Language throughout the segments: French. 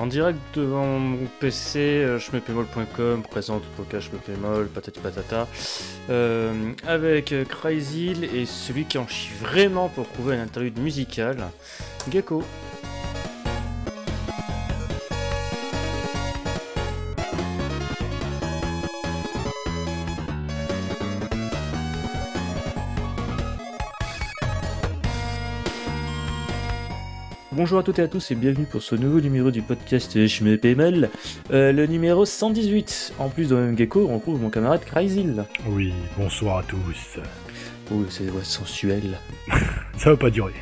en direct devant mon PC, euh, schmepémol.com, présente podcast schmepémol, patati patata, euh, avec Crazy et celui qui en chie vraiment pour trouver un interlude musical, Gecko. Bonjour à toutes et à tous et bienvenue pour ce nouveau numéro du podcast Je me PML, euh, le numéro 118. En plus de même gecko, on retrouve mon camarade Cryzil. Oui, bonsoir à tous. Oh, c'est ouais, sensuel. Ça va pas durer.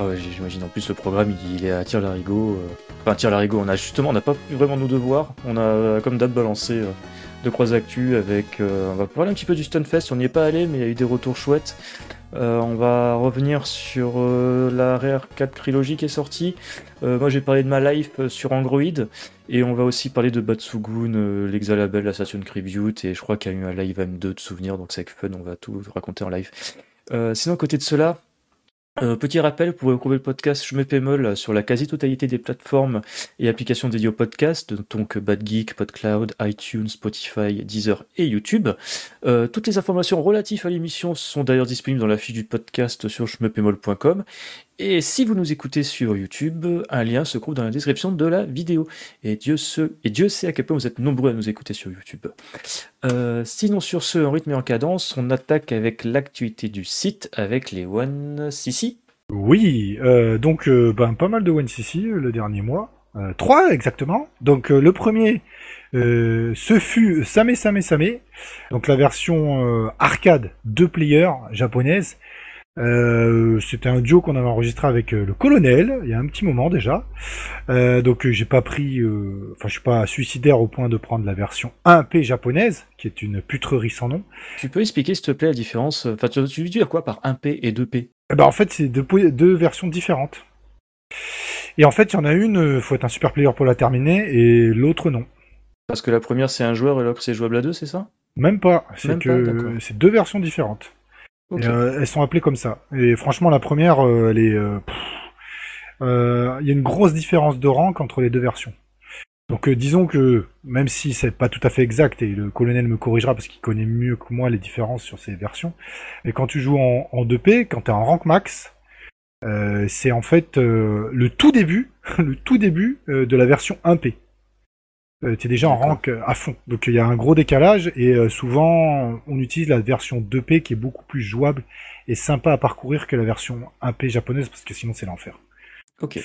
Ah j'imagine. En plus, le programme, il est à tir larigot. Euh... Enfin, tir larigot, on a justement, on n'a pas vraiment nos devoirs. On a, comme d'hab, balancé euh, deux croix actu avec. on va parler un petit peu du Stunfest. On n'y est pas allé, mais il y a eu des retours chouettes. Euh, on va revenir sur euh, la Rare 4 Trilogy qui est sortie. Euh, moi j'ai parlé de ma life sur Android. Et on va aussi parler de Batsugun, l'Exalabel, l'Assassin Tribute. Et je crois qu'il y a eu un live M2 de souvenirs, donc c'est fun, on va tout raconter en live. Sinon, côté de cela, euh, petit rappel, vous pouvez retrouver le podcast Je me sur la quasi-totalité des plateformes et applications dédiées au podcast, donc Bad Geek, PodCloud, iTunes, Spotify, Deezer et YouTube. Euh, toutes les informations relatives à l'émission sont d'ailleurs disponibles dans la fiche du podcast sur schmepémol.com. Et si vous nous écoutez sur YouTube, un lien se trouve dans la description de la vidéo. Et Dieu, se... et Dieu sait à quel point vous êtes nombreux à nous écouter sur YouTube. Euh, sinon, sur ce, en rythme et en cadence, on attaque avec l'actualité du site avec les One CC. Oui, euh, donc euh, ben, pas mal de OneCC euh, le dernier mois. Trois exactement. Donc le premier, ce fut Same Same Same, donc la version arcade deux players japonaise. Euh, C'était un duo qu'on avait enregistré avec euh, le colonel il y a un petit moment déjà. Euh, donc euh, j'ai pas pris, enfin je suis pas suicidaire au point de prendre la version 1P japonaise, qui est une putrerie sans nom. Tu peux expliquer, s'il te plaît, la différence Enfin, tu, tu veux dire quoi par 1P et 2P Eh ben, en fait, c'est deux, versions différentes. Et en fait, il y en a une, faut être un super player pour la terminer, et l'autre non. Parce que la première c'est un joueur et l'autre c'est jouable à deux, c'est ça? Même pas. Que c'est deux versions différentes. Euh, elles sont appelées comme ça. Et franchement, la première, euh, elle est. euh, Il y a une grosse différence de rank entre les deux versions. Donc disons que même si c'est pas tout à fait exact et le colonel me corrigera parce qu'il connaît mieux que moi les différences sur ces versions, mais quand tu joues en, en 2P, quand tu es en rank max, c'est en fait le tout début, le tout début de la version 1P. Euh, tu es déjà en rank euh, à fond. Donc il y a un gros décalage et euh, souvent on utilise la version 2P qui est beaucoup plus jouable et sympa à parcourir que la version 1P japonaise parce que sinon c'est l'enfer. Ok.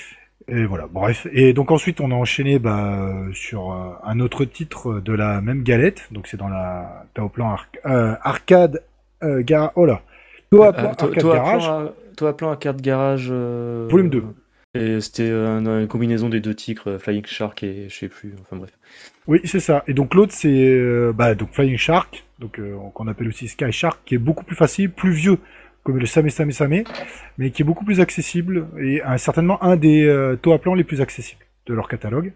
Et voilà, bref. Et donc ensuite, on a enchaîné bah, euh, sur euh, un autre titre de la même galette. Donc c'est dans la t'as au plan arc- arcade gar- oh là, Toa plan toi, arcade garage. Plan, Arcade Garage. Volume 2. C'était une, combinaison des deux titres, euh, Flying Shark et je sais plus. Enfin bref. Oui, c'est ça. Et donc l'autre c'est euh, bah, donc Flying Shark, donc euh, qu'on appelle aussi Sky Shark, qui est beaucoup plus facile, plus vieux comme le Same Same Same, mais qui est beaucoup plus accessible et euh, certainement un des euh, Toa plans les plus accessibles de leur catalogue.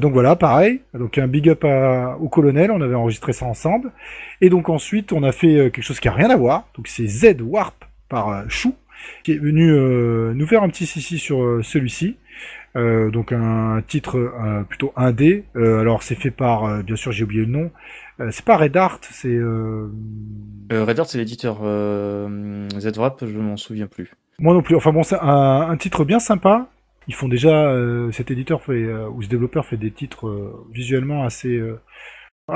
Donc voilà, pareil. Donc un big up à- au colonel, on avait enregistré ça ensemble. Et donc ensuite, on a fait quelque chose qui a rien à voir. Donc c'est Z Warp par Chou, qui est venu euh, nous faire un petit sissi sur euh, celui-ci. Euh, donc un titre euh, plutôt indé. Alors c'est fait par, bien sûr, j'ai oublié le nom. C'est pas Red Art, c'est Red Art, c'est l'éditeur. Z-Wrap, je m'en souviens plus. moi non plus. Enfin bon, c'est un, un titre bien sympa. Ils font déjà, euh, cet éditeur fait euh, ou ce développeur fait des titres euh, visuellement assez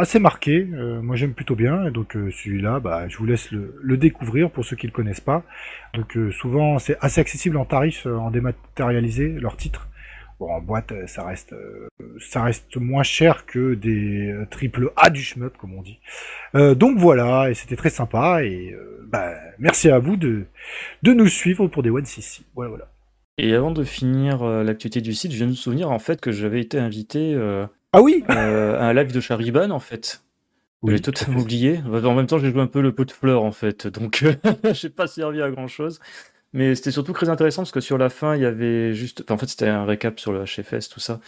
assez marqués. Euh, moi j'aime plutôt bien. Donc euh, celui-là, bah, je vous laisse le, le découvrir pour ceux qui le connaissent pas. Donc euh, souvent c'est assez accessible en tarif, euh, en dématérialisé leurs titres. Bon, en boîte, euh, ça reste, euh, ça reste moins cher que des triple A du shmup, comme on dit. Donc voilà, et c'était très sympa. Et bah, merci à vous de, de nous suivre pour des One CC. Voilà, voilà. Et avant de finir l'actualité du site, je viens de me souvenir en fait que j'avais été invité Ah oui euh, un live de Chariban en fait. Oui, j'ai totalement oublié. En même temps, j'ai joué un peu le pot de fleurs en fait, donc j'ai pas servi à grand chose. Mais c'était surtout très intéressant parce que sur la fin, il y avait juste. enfin, en fait, c'était un récap sur le HFS, tout ça.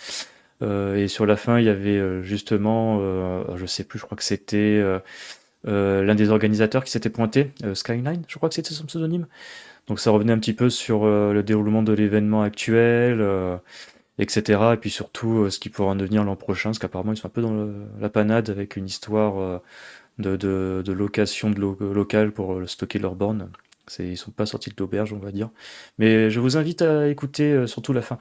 Euh, et sur la fin, il y avait euh, justement, euh, je sais plus, je crois que c'était euh, euh, l'un des organisateurs qui s'était pointé, euh, Skyline, je crois que c'était son pseudonyme. Donc ça revenait un petit peu sur euh, le déroulement de l'événement actuel. Euh, etc. Et puis surtout ce qui pourra en devenir l'an prochain, parce qu'apparemment ils sont un peu dans la panade avec une histoire de, de, location de local pour stocker leurs bornes. Ils sont pas sortis de l'auberge, on va dire. Mais je vous invite à écouter euh, surtout la fin,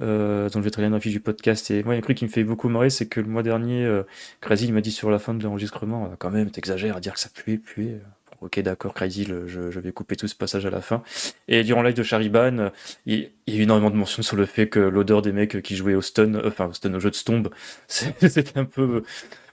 euh, je très bien du podcast. Et moi, il y a un truc qui me fait beaucoup marrer, c'est que le mois dernier, euh, Crazy m'a dit sur la fin de l'enregistrement, euh, quand même, t'exagères à dire que ça puait, puait. Ok, d'accord, Crazy, je, vais couper tout ce passage à la fin. Et durant live de Chariban, il, y a énormément de mentions sur le fait que l'odeur des mecs qui jouaient au stun, enfin, au stun au jeu de Stomb, c'était un peu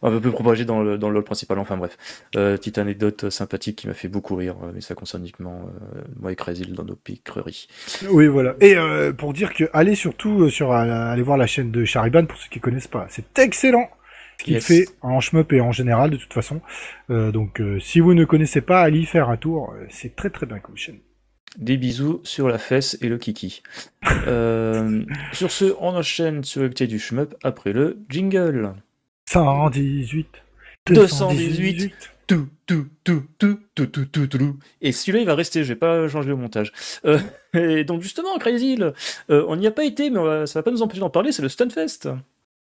un peu propagé dans le, dans le principal. Enfin bref, euh, petite anecdote sympathique qui m'a fait beaucoup rire, euh, mais ça concerne uniquement euh, moi et Crazy dans nos piqueries. Oui, voilà. Et pour dire que allez surtout sur aller voir la chaîne de Chariban pour ceux qui connaissent pas. C'est excellent ce qu'il fait en shmup et en général de toute façon. donc si vous ne connaissez pas, allez y faire un tour. C'est très très bien comme chaîne. Des bisous sur la fesse et le kiki. sur ce, on enchaîne sur le petit du shmup après le jingle. 118. 218. Tout, tout, tout, tout, tout, tout, tout, tout. Et celui-là, il va rester, je vais pas changer au montage. Euh, et donc, justement, Crazy euh, on n'y a pas été, mais ça ça va pas nous empêcher d'en parler, c'est le Stunfest.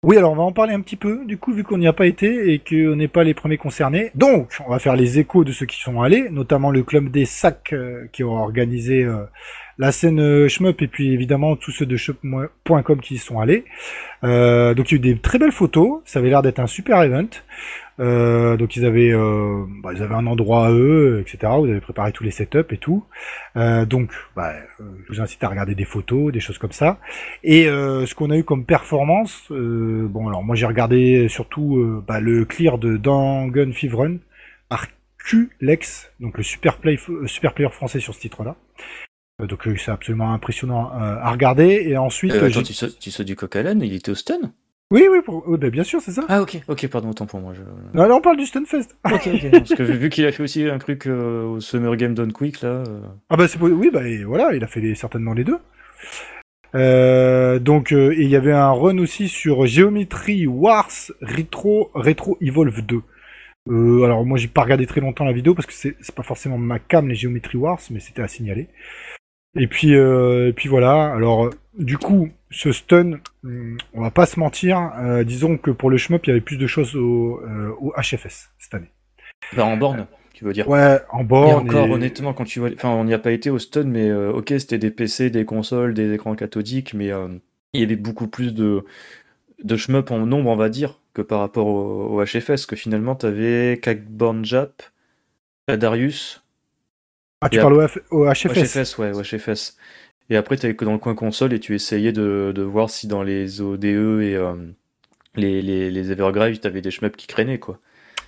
Oui, alors on va en parler un petit peu, du coup, vu qu'on n'y a pas été et qu'on n'est pas les premiers concernés. Donc, on va faire les échos de ceux qui sont allés, notamment le club des sacs euh, qui ont organisé la scène euh, Shmup et puis évidemment tous ceux de shmup.com qui y sont allés. Euh, donc il y a eu des très belles photos, ça avait l'air d'être un super event. Euh, donc ils avaient, bah, ils avaient un endroit à eux, etc. Vous avez préparé tous les setups et tout. donc bah, je vous incite à regarder des photos, des choses comme ça. Et ce qu'on a eu comme performance, bon alors moi j'ai regardé surtout bah, le clear de Dangun Fivron par Q-Lex, donc le super, play, super player français sur ce titre-là. Euh, donc euh, c'est absolument impressionnant euh, à regarder. Et ensuite, attends, tu, sais, du coq il était au stun? Oui, oui, ben, bien sûr, c'est ça. Ah, ok, ok, pardon, autant pour moi. Je... Non, là, on parle du Stunfest. ok, ok. Parce que vu qu'il a fait aussi un truc au Summer Game Done Quick, là. Ah, bah, c'est oui, bah, voilà, il a fait certainement les deux. donc, il y avait un run aussi sur Geometry Wars Retro, Retro Evolve 2. alors, moi, j'ai pas regardé très longtemps la vidéo parce que c'est pas forcément ma cam, les Geometry Wars, mais c'était à signaler. Et puis, euh, et puis voilà. Alors, du coup, ce stun, hmm, on va pas se mentir. Euh, disons que pour le shmup, il y avait plus de choses au, euh, au HFS cette année. Bah, en borne, tu veux dire Ouais, en borne. Et encore, honnêtement, quand tu vois, enfin, on n'y a pas été au stun, mais euh, ok, c'était des PC, des consoles, des écrans cathodiques, mais il y avait beaucoup plus de de shmup en nombre, on va dire, que par rapport au, au HFS. Que finalement, t'avais Kagborn Jap, Darius, ah, tu parles au, HFS HFS, ouais, au HFS. Et après, tu que dans le coin console et tu essayais de, de voir si dans les ODE et euh, les, les, les Evergrave, tu avais des shmups qui crénaient, quoi.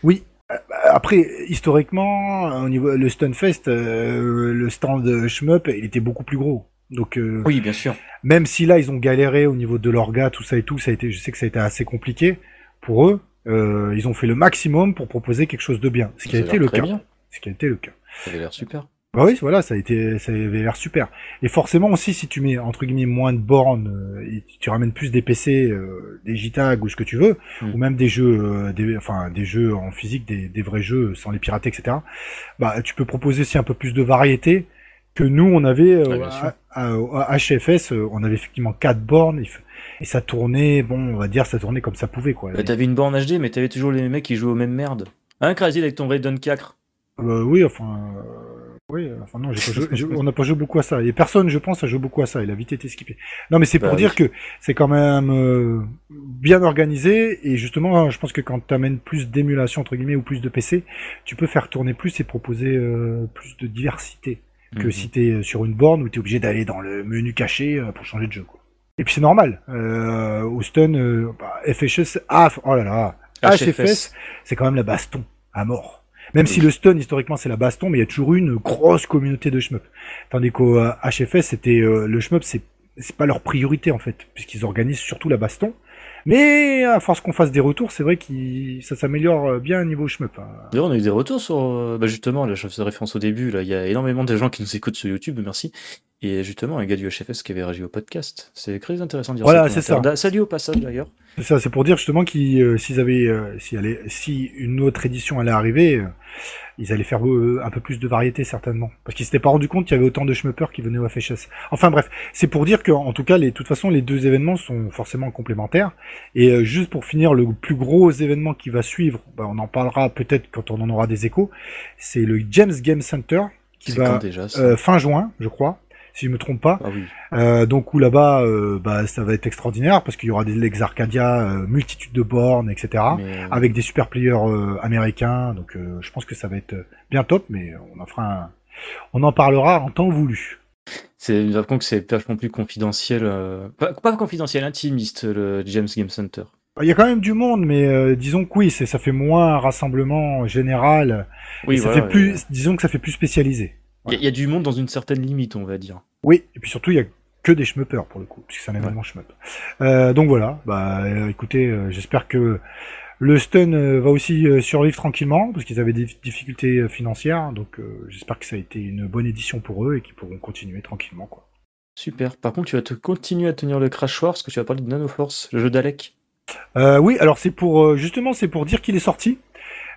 Oui. Euh, après, historiquement, au niveau le Stunfest, euh, le stand shmup, il était beaucoup plus gros. Donc, oui, bien sûr. Même si là, ils ont galéré au niveau de l'orga, tout ça et tout, ça a été, je sais que ça a été assez compliqué pour eux. ils ont fait le maximum pour proposer quelque chose de bien, ce qui a été le cas. Ce qui a été le cas. Ça avait l'air super. Bah oui, voilà, ça a été, ça avait l'air super. Et forcément aussi, si tu mets entre guillemets moins de bornes, euh, et tu ramènes plus des PC, euh, des JTAG ou ce que tu veux, mm. ou même des jeux, euh, des, enfin des jeux en physique, des, des, vrais jeux sans les pirater, etc. Bah, tu peux proposer aussi un peu plus de variété que nous on avait à, HFS, on avait effectivement quatre bornes. Et ça tournait, bon, on va dire, ça tournait comme ça pouvait, quoi. Bah, t'avais une borne HD, mais t'avais toujours les mecs qui jouaient aux mêmes merdes. Hein, Crazy, avec ton Raiden 4 Oui, enfin, oui, enfin non, on n'a pas joué beaucoup à ça. Et personne, je pense, a joué beaucoup à ça. Il a vite été skippé. Non, mais c'est pour bah dire que c'est quand même euh, bien organisé. Et justement, je pense que quand tu amènes plus d'émulation, entre guillemets, ou plus de PC, tu peux faire tourner plus et proposer euh, plus de diversité que mhm. si tu es sur une borne où tu es obligé d'aller dans le menu caché euh, pour changer de jeu. Quoi. Et puis c'est normal. Euh, au stun, bah, FHS, ah, oh là là, HFS c'est quand même la baston à mort. Même si le stun historiquement c'est la baston, mais il y a toujours eu une grosse communauté de shmup. Tandis qu'au HFS, c'était euh, le shmup, c'est c'est pas leur priorité en fait, puisqu'ils organisent surtout la baston. Mais à force qu'on fasse des retours, c'est vrai que ça s'améliore euh, bien au niveau shmup. Hein. D'ailleurs, on a eu des retours sur, euh, bah justement, là, je faisais référence au début, là, il y a énormément de gens qui nous écoutent sur YouTube, merci. Et justement, un gars du HFS qui avait réagi au podcast. C'est très intéressant de dire Voilà, ça. c'est ça. Salut au passage d'ailleurs. C'est ça, c'est pour dire justement qu'ils, euh, s'ils avaient, euh, si, une autre édition allait arriver, euh, ils allaient faire euh, un peu plus de variété certainement, parce qu'ils s'étaient pas rendu compte qu'il y avait autant de schmuppers qui venaient au FHS. Enfin bref, c'est pour dire que, en tout cas, les, de toute façon, les deux événements sont forcément complémentaires. Et juste pour finir, le plus gros événement qui va suivre, bah, on en parlera peut-être quand on en aura des échos, c'est le James Game Center qui va déjà fin juin, je crois, si je me trompe pas. Ah oui. Euh, donc où là-bas, euh, bah, ça va être extraordinaire parce qu'il y aura des Lex Arcadia, euh, multitude de bornes, etc. Mais, euh, Avec des super players euh, américains, donc euh, je pense que ça va être euh, bien top, mais on en fera un... on en parlera en temps voulu. C'est que c'est vachement plus confidentiel. euh, Pas, pas confidentiel, intimiste, le James Game Center. Il y a quand même du monde, mais euh, disons que oui, c'est ça fait moins un rassemblement général. Oui, et ça voilà, fait plus, ouais. disons que ça fait plus spécialisé. Il y, a- il y a du monde dans une certaine limite, on va dire. Oui, et puis surtout il y a que des schmuppers pour le coup, puisque c'est un événement shmup. Euh, donc voilà, bah euh, écoutez, euh, j'espère que le stun va aussi survivre tranquillement, parce qu'ils avaient des difficultés financières, donc euh, j'espère que ça a été une bonne édition pour eux et qu'ils pourront continuer tranquillement quoi. Super. Par contre, tu vas te continuer à tenir le Crash Wars, parce que tu vas parler de Nanoforce, le jeu d'Alec. Oui, alors c'est pour justement c'est pour dire qu'il est sorti.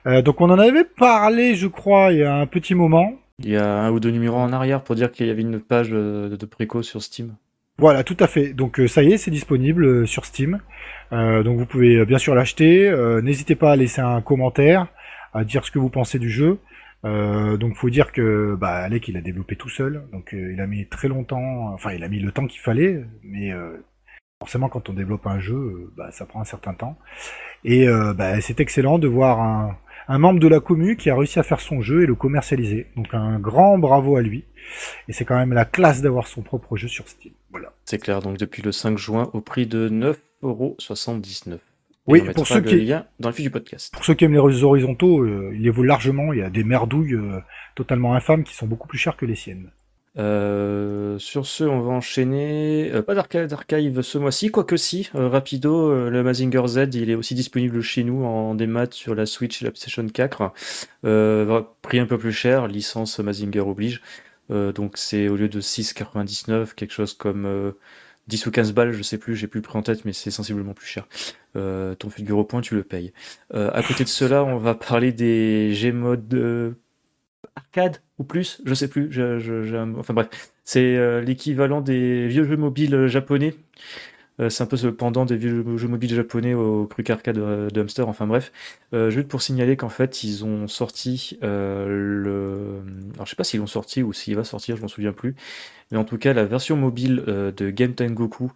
Donc on en avait parlé, je crois, il y a un petit moment. Il y a un ou deux numéros en arrière pour dire qu'il y avait une page euh, de préco sur Steam. Voilà, tout à fait. Donc euh, ça y est, c'est disponible euh, sur Steam. Donc vous pouvez bien sûr l'acheter. N'hésitez pas à laisser un commentaire, à dire ce que vous pensez du jeu. Donc faut dire que bah, Alec il a développé tout seul, donc il a mis très longtemps, enfin il a mis le temps qu'il fallait, mais forcément quand on développe un jeu, bah, ça prend un certain temps. Et bah, c'est excellent de voir un, un membre de la commu qui a réussi à faire son jeu et le commercialiser. Donc un grand bravo à lui. Et c'est quand même la classe d'avoir son propre jeu sur Steam. Voilà. C'est clair, donc depuis le 5 juin au prix de 9,79€. Et Oui, pour ceux qui- lien dans le fil du podcast. Pour ceux qui aiment les horizontaux, euh, il les vaut largement. Il y a des merdouilles euh, totalement infâmes qui sont beaucoup plus chères que les siennes. Euh, sur ce, on va enchaîner. Euh, pas d'arcade archive ce mois-ci, quoique si. euh, rapido, le Mazinger Z, il est aussi disponible chez nous en démat sur la Switch et la PlayStation 4. Euh, prix un peu plus cher, licence Mazinger oblige. Donc c'est au lieu de 6,99, quelque chose comme euh, 10 ou 15 balles, je sais plus, j'ai plus le prix en tête, mais c'est sensiblement plus cher. Ton figure au point, tu le payes. À côté de cela, on va parler des Gmod arcade ou plus, je sais plus. Enfin bref, c'est euh, l'équivalent des vieux jeux mobiles japonais. Euh, c'est un peu pendant des vieux jeux, mobiles japonais au truc arcade euh, de. Enfin bref, juste pour signaler qu'en fait ils ont sorti le. Alors je sais pas s'ils l'ont sorti ou s'il va sortir, je m'en souviens plus. Mais en tout cas, la version mobile de Game Tengoku.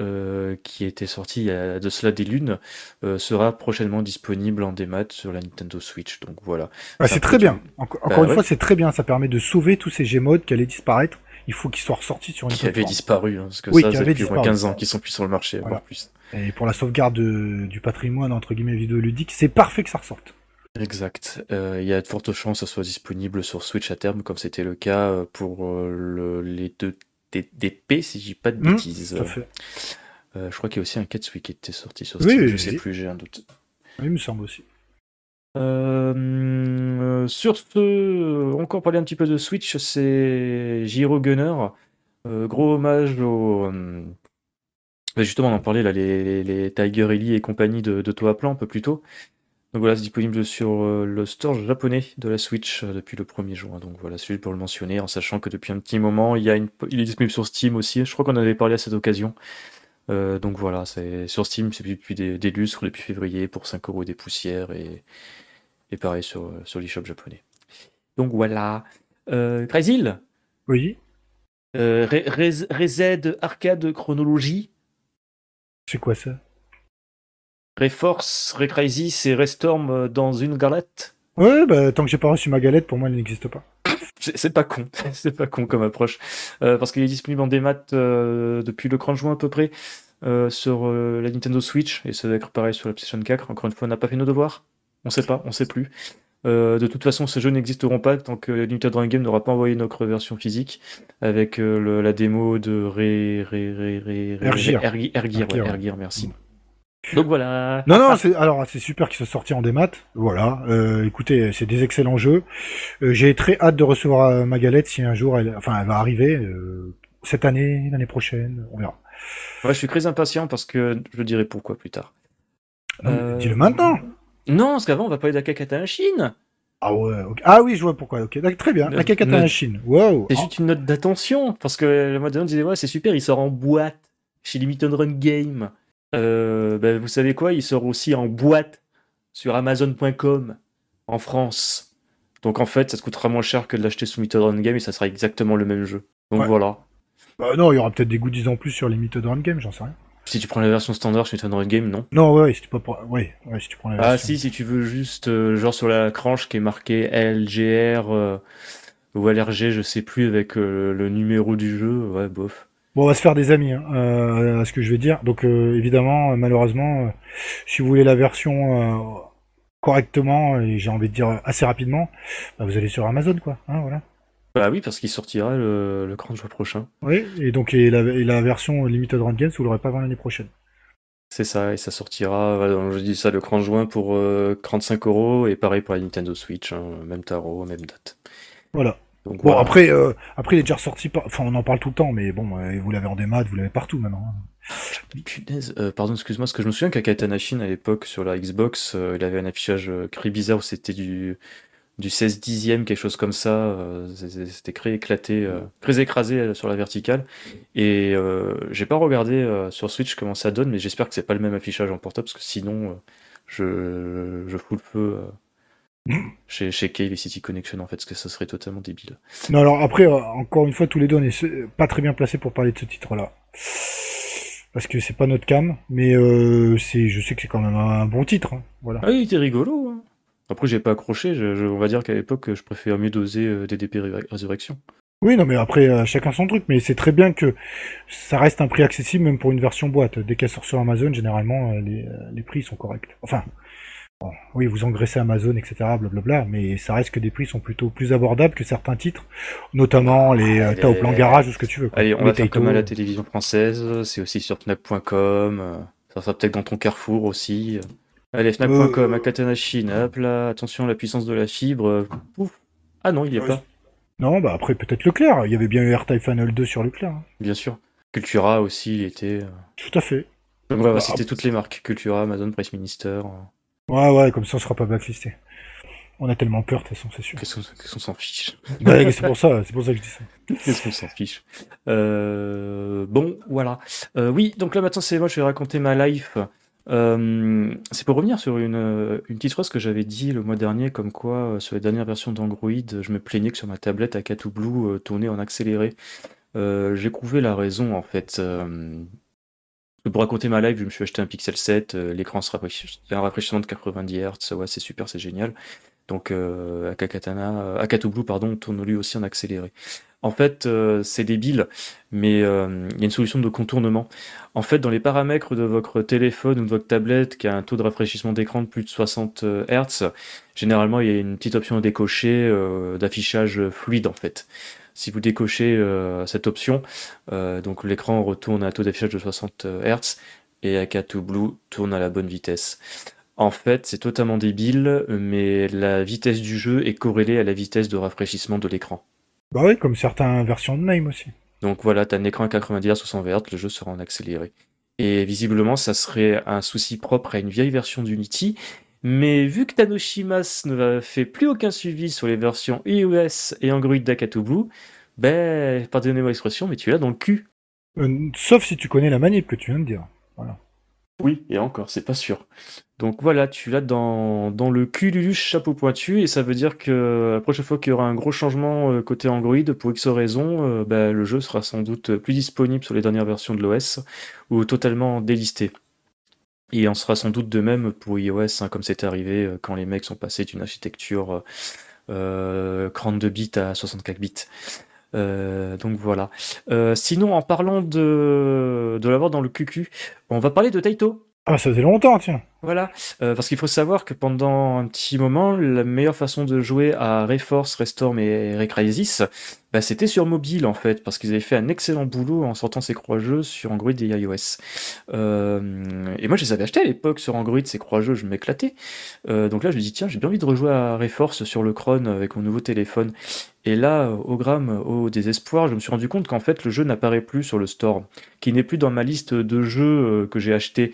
Euh, qui était sortie il y a de cela des lunes, euh, sera prochainement disponible en démat sur la Nintendo Switch. Donc voilà. Ah, c'est très bien. Bah encore une fois, c'est très bien. Ça permet de sauver tous ces Gmodes qui allaient disparaître. Il faut qu'ils soient ressortis sur une qui plateforme. disparu, hein, parce que Oui, ça, ça depuis moins disparu. 15 ans qu'ils sont plus sur le marché, Voilà. voire plus. Et pour la sauvegarde de- du patrimoine entre guillemets vidéoludique, c'est parfait que ça ressorte. Exact. Euh, Il y a de fortes chances que ça soit disponible sur Switch à terme, comme c'était le cas euh, pour euh, le- les deux D- DP, si je dis pas de Mmh, bêtises. Tout à fait. Euh, je crois qu'il y a aussi un Katsui qui était sorti sur Steam, oui, je oui. sais plus, j'ai un doute. Oui, il me semble aussi. Euh, euh, sur ce, encore parler un petit peu de Switch, c'est Giro Gunner. Euh, gros hommage au. euh, bah, justement, on en parlait là, les, les, Tiger Ellie et compagnie de, de Toaplan un peu plus tôt. Donc voilà, c'est disponible sur euh, le store japonais de la Switch euh, depuis le 1er juin. Donc voilà, c'est juste pour le mentionner, en sachant que depuis un petit moment, il, y a une, il est disponible sur Steam aussi. Je crois qu'on en avait parlé à cette occasion. Euh, donc voilà, c'est sur Steam, c'est depuis des, des lustres, depuis février, pour 5 euros des poussières, et, et pareil sur, sur l'eShop japonais. Donc voilà. Euh, Hill, Oui. euh, Re- Arcade Chronologie, C'est quoi ça? Reforce, Recrazy, c'est Restorm euh, dans une galette? Ouais, bah tant que j'ai pas reçu ma galette, pour moi, elle n'existe pas. C'est pas con, c'est pas con comme approche. Euh, parce qu'il est disponible en démat euh, depuis le 30 juin à peu près euh, sur la Nintendo Switch et ça va être pareil sur la PlayStation 4. Encore une fois, on n'a pas fait nos devoirs. On sait pas, on sait plus. De toute façon, ces jeux n'existeront pas tant que Nintendo Dragon Game n'aura pas envoyé notre version physique avec le- la démo de Ré, Ré, Ré, Ré, Ré- Ergir. Ergir, Ergir, ouais, Ergir, ouais. Ergir, merci. Donc voilà. Non, non, c'est alors c'est super qu'ils soient sortis en démat. Voilà. Euh, écoutez, c'est des excellents jeux. Euh, j'ai très hâte de recevoir euh, ma galette si un jour elle, enfin, elle va arriver. Euh, cette année, l'année prochaine, on verra. Ouais, je suis très impatient parce que je dirai pourquoi plus tard. Dis-le maintenant. Non, parce qu'avant on va parler de la cacata en Chine. Ah ouais, ah oui, je vois pourquoi. Ok, très bien. La cacata en Chine. Wow. C'est juste une note d'attention parce que le mois on disait ouais c'est super, il sort en boîte chez Limited Run Game. Euh, ben, vous savez quoi, il sort aussi en boîte sur Amazon.com en France. Donc en fait, ça te coûtera moins cher que de l'acheter sous Limited Run Game et ça sera exactement le même jeu. Donc voilà. Bah non, il y aura peut-être des goodies en plus sur Limited Run Game, j'en sais rien. Si tu prends la version standard sur Limited Run Game, non Non, ouais, si tu, pas... ouais, ouais, si tu prends la version. Ah si, si tu veux juste, euh, genre sur la cranche qui est marqué LGR euh, ou LRG, je sais plus, avec euh, le numéro du jeu, ouais, bof. Bon, on va se faire des amis, hein, à ce que je vais dire. Donc évidemment, malheureusement, si vous voulez la version correctement et j'ai envie de dire assez rapidement, bah, vous allez sur Amazon, quoi. Hein, voilà. Bah oui, parce qu'il sortira le, le grand jour prochain. Oui, et donc et la, la version Limited Run Games, vous l'aurez pas avant l'année prochaine. C'est ça, et ça sortira, je dis ça le 30 juin pour 35 euh, euros, et pareil pour la Nintendo Switch, hein, même tarot, même date. Voilà. Donc, bon, après, euh, après, il est déjà ressorti, enfin, on en parle tout le temps, mais bon, euh, vous l'avez en démat, vous l'avez partout maintenant. Hein. Punaise, pardon, excuse-moi, parce que je me souviens qu'à Katanashin, à l'époque, sur la Xbox, il avait un affichage très bizarre où c'était du, du 16 dixième, quelque chose comme ça. Euh, c'était très éclaté, euh, très écrasé euh, sur la verticale. Et j'ai pas regardé sur Switch comment ça donne, mais j'espère que c'est pas le même affichage en portable, parce que sinon, je, je fous le feu. chez, chez Cave et City Connection en fait, parce que ça serait totalement débile. Non, alors après, encore une fois, tous les deux, on est pas très bien placés pour parler de ce titre-là. Parce que c'est pas notre cam, mais c'est, je sais que c'est quand même un bon titre. Hein, voilà. Ah, il était rigolo. Hein. Après, j'ai pas accroché. Je, on va dire qu'à l'époque, je préfère mieux doser euh, DDP Résurrection. Oui, non, mais après, euh, chacun son truc. Mais c'est très bien que ça reste un prix accessible, même pour une version boîte. Dès qu'elle sort sur Amazon, généralement, euh, les, les prix sont corrects. Enfin, oui, vous engraissez Amazon, etc., blablabla, mais ça reste que des prix sont plutôt plus abordables que certains titres, notamment les euh, au plan garage ou ce que tu veux. Allez, on va faire comme à la télévision française, c'est aussi sur Fnac.com, ça sera peut-être dans ton Carrefour aussi. Allez, Fnac.com, Akatana Chine, hop là, attention, la puissance de la fibre. Ouf. Ah non, il n'y a pas. Non, bah après, peut-être Leclerc. Il y avait bien eu AirType Final 2 sur Leclerc. Hein. Bien sûr. Cultura aussi, il était. Euh. Tout à fait. Donc on va bah, citer toutes les marques. Cultura, Amazon, Price Minister. Ouais, ouais, comme ça on sera pas blacklisté. On a tellement peur, de toute façon, c'est sûr. Qu'est-ce qu'on s'en fiche? Bah, C'est pour ça, c'est pour ça que je dis ça. Qu'est-ce qu'on s'en fiche? Euh, Bon, voilà. Euh, oui, donc là maintenant c'est moi, je vais raconter ma life. Euh, c'est pour revenir sur une, une petite phrase que j'avais dit le mois dernier, comme quoi sur les dernières versions d'Android, je me plaignais que sur ma tablette Akatou Blue tournait en accéléré. J'ai trouvé la raison en fait. Pour raconter ma live, je me suis acheté un Pixel 7, l'écran se rafraîchit, un rafraîchissement de 90 Hz, ouais, c'est super, c'est génial. Donc Akakatana, Akatou Blue pardon, tourne lui aussi en accéléré. En fait, euh, c'est débile, mais euh, il y a une solution de contournement. En fait, dans les paramètres de votre téléphone ou de votre tablette qui a un taux de rafraîchissement d'écran de plus de 60 euh, Hz, généralement, il y a une petite option à décocher d'affichage fluide, en fait. Si vous décochez cette option, donc l'écran retourne à un taux d'affichage de 60 Hz et Akato Blue tourne à la bonne vitesse. En fait, c'est totalement débile, mais la vitesse du jeu est corrélée à la vitesse de rafraîchissement de l'écran. Bah oui, comme certaines versions de Name aussi. Donc voilà, tu as un écran à 90 Hz 100 Hz, le jeu sera en accéléré. Et visiblement, ça serait un souci propre à une vieille version d'Unity. Mais vu que Tanoshimas ne fait plus aucun suivi sur les versions iOS et Android d'Akato Blue, ben, pardonnez-moi l'expression, mais tu l'as dans le cul. Euh, sauf si tu connais la manip que tu viens de dire. Voilà. Oui, et encore, c'est pas sûr. Donc voilà, tu l'as dans, dans le cul chapeau pointu, et ça veut dire que la prochaine fois qu'il y aura un gros changement euh, côté Android, pour X raison, euh, bah, le jeu sera sans doute plus disponible sur les dernières versions de l'OS, ou totalement délisté. Et on sera sans doute de même pour iOS, hein, comme c'était arrivé euh, quand les mecs sont passés d'une architecture euh, 32 bits à 64 bits. donc voilà. sinon, en parlant de, de l'avoir dans le QQ, on va parler de Taito. Ah, ça faisait longtemps, tiens. Voilà, euh, parce qu'il faut savoir que pendant un petit moment, la meilleure façon de jouer à Reforce, Restorm et Recrisis, bah, c'était sur mobile en fait, parce qu'ils avaient fait un excellent boulot en sortant ces croix-jeux sur Android et iOS. Euh, et moi, je les avais achetés à l'époque sur Android, ces croix-jeux, je m'éclatais. Euh, donc là, je me dis, tiens, j'ai bien envie de rejouer à Reforce sur le Chrome avec mon nouveau téléphone. Et là, au gramme, au désespoir, je me suis rendu compte qu'en fait, le jeu n'apparaît plus sur le store, qui n'est plus dans ma liste de jeux que j'ai achetés.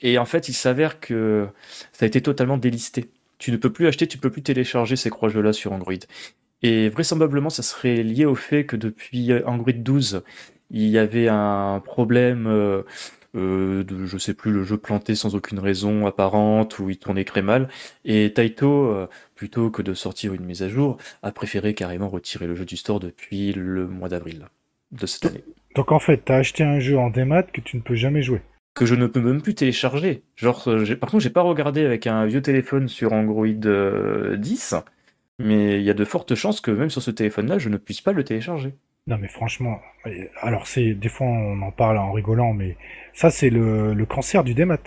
Et en fait, il s'avère que ça a été totalement délisté. Tu ne peux plus acheter, tu peux plus télécharger ces croix-jeux-là sur Android. Et vraisemblablement, ça serait lié au fait que depuis Android 12, il y avait un problème euh, euh, de, je sais plus, le jeu planté sans aucune raison apparente ou il tournait très mal. Et Taito, euh, plutôt que de sortir une mise à jour, a préféré carrément retirer le jeu du store depuis le mois d'avril de cette année. Donc en fait, tu as acheté un jeu en démat que tu ne peux jamais jouer que je ne peux même plus télécharger. Genre, euh, par contre, j'ai pas regardé avec un vieux téléphone sur Android 10, euh, mais il y a de fortes chances que même sur ce téléphone-là, je ne puisse pas le télécharger. Non, mais franchement, alors c'est des fois on en parle en rigolant, mais ça c'est le, cancer du démat.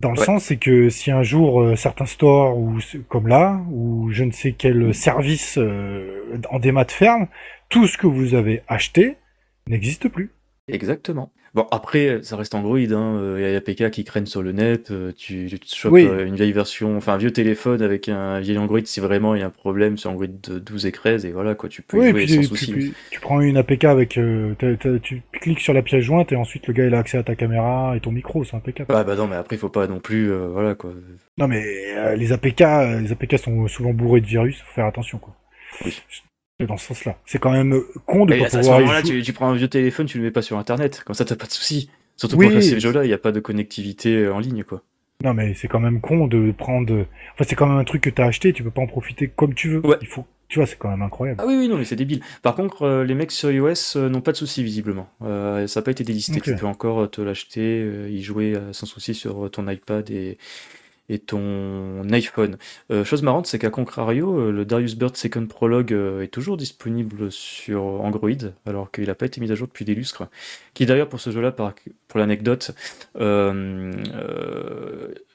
Dans le sens, c'est que si un jour euh, certains stores ou comme là, ou je ne sais quel service en démat ferme, tout ce que vous avez acheté n'existe plus. Exactement. Bon, après, ça reste Android, hein. Il y a APK qui craignent sur le net. Euh, tu, tu te chopes euh, une vieille version, enfin un vieux téléphone avec un vieil Android si vraiment il y a un problème sur Android 12 et 13 et voilà quoi, tu peux y jouer sans souci. tu prends une APK avec, euh, tu cliques sur la pièce jointe et ensuite le gars il a accès à ta caméra et ton micro, c'est impeccable. Ah bah non, mais après il faut pas non plus, voilà quoi. Non mais les APK, les APK sont souvent bourrés de virus, faut faire attention quoi. Oui dans ce sens-là. C'est quand même con de pas pouvoir. À ce tu, tu, prends un vieux téléphone, tu le mets pas sur Internet. Comme ça, t'as pas de soucis. Surtout pour ces jeux-là, il n'y a pas de connectivité euh, en ligne, quoi. Non, mais c'est quand même con de prendre. Enfin, c'est quand même un truc que t'as acheté, tu peux pas en profiter comme tu veux. Il faut. Tu vois, c'est quand même incroyable. Ah oui, oui, non, mais c'est débile. Par contre, euh, les mecs sur iOS euh, n'ont pas de soucis, visiblement. ça n'a pas été délisté. Tu peux encore te l'acheter, y jouer sans souci sur ton iPad et, et ton iPhone. Euh, chose marrante, c'est qu'à contrario, euh, le Darius Bird Second Prologue euh, est toujours disponible sur Android, alors qu'il n'a pas été mis à jour depuis des lustres. Qui d'ailleurs pour ce jeu-là, pour l'anecdote,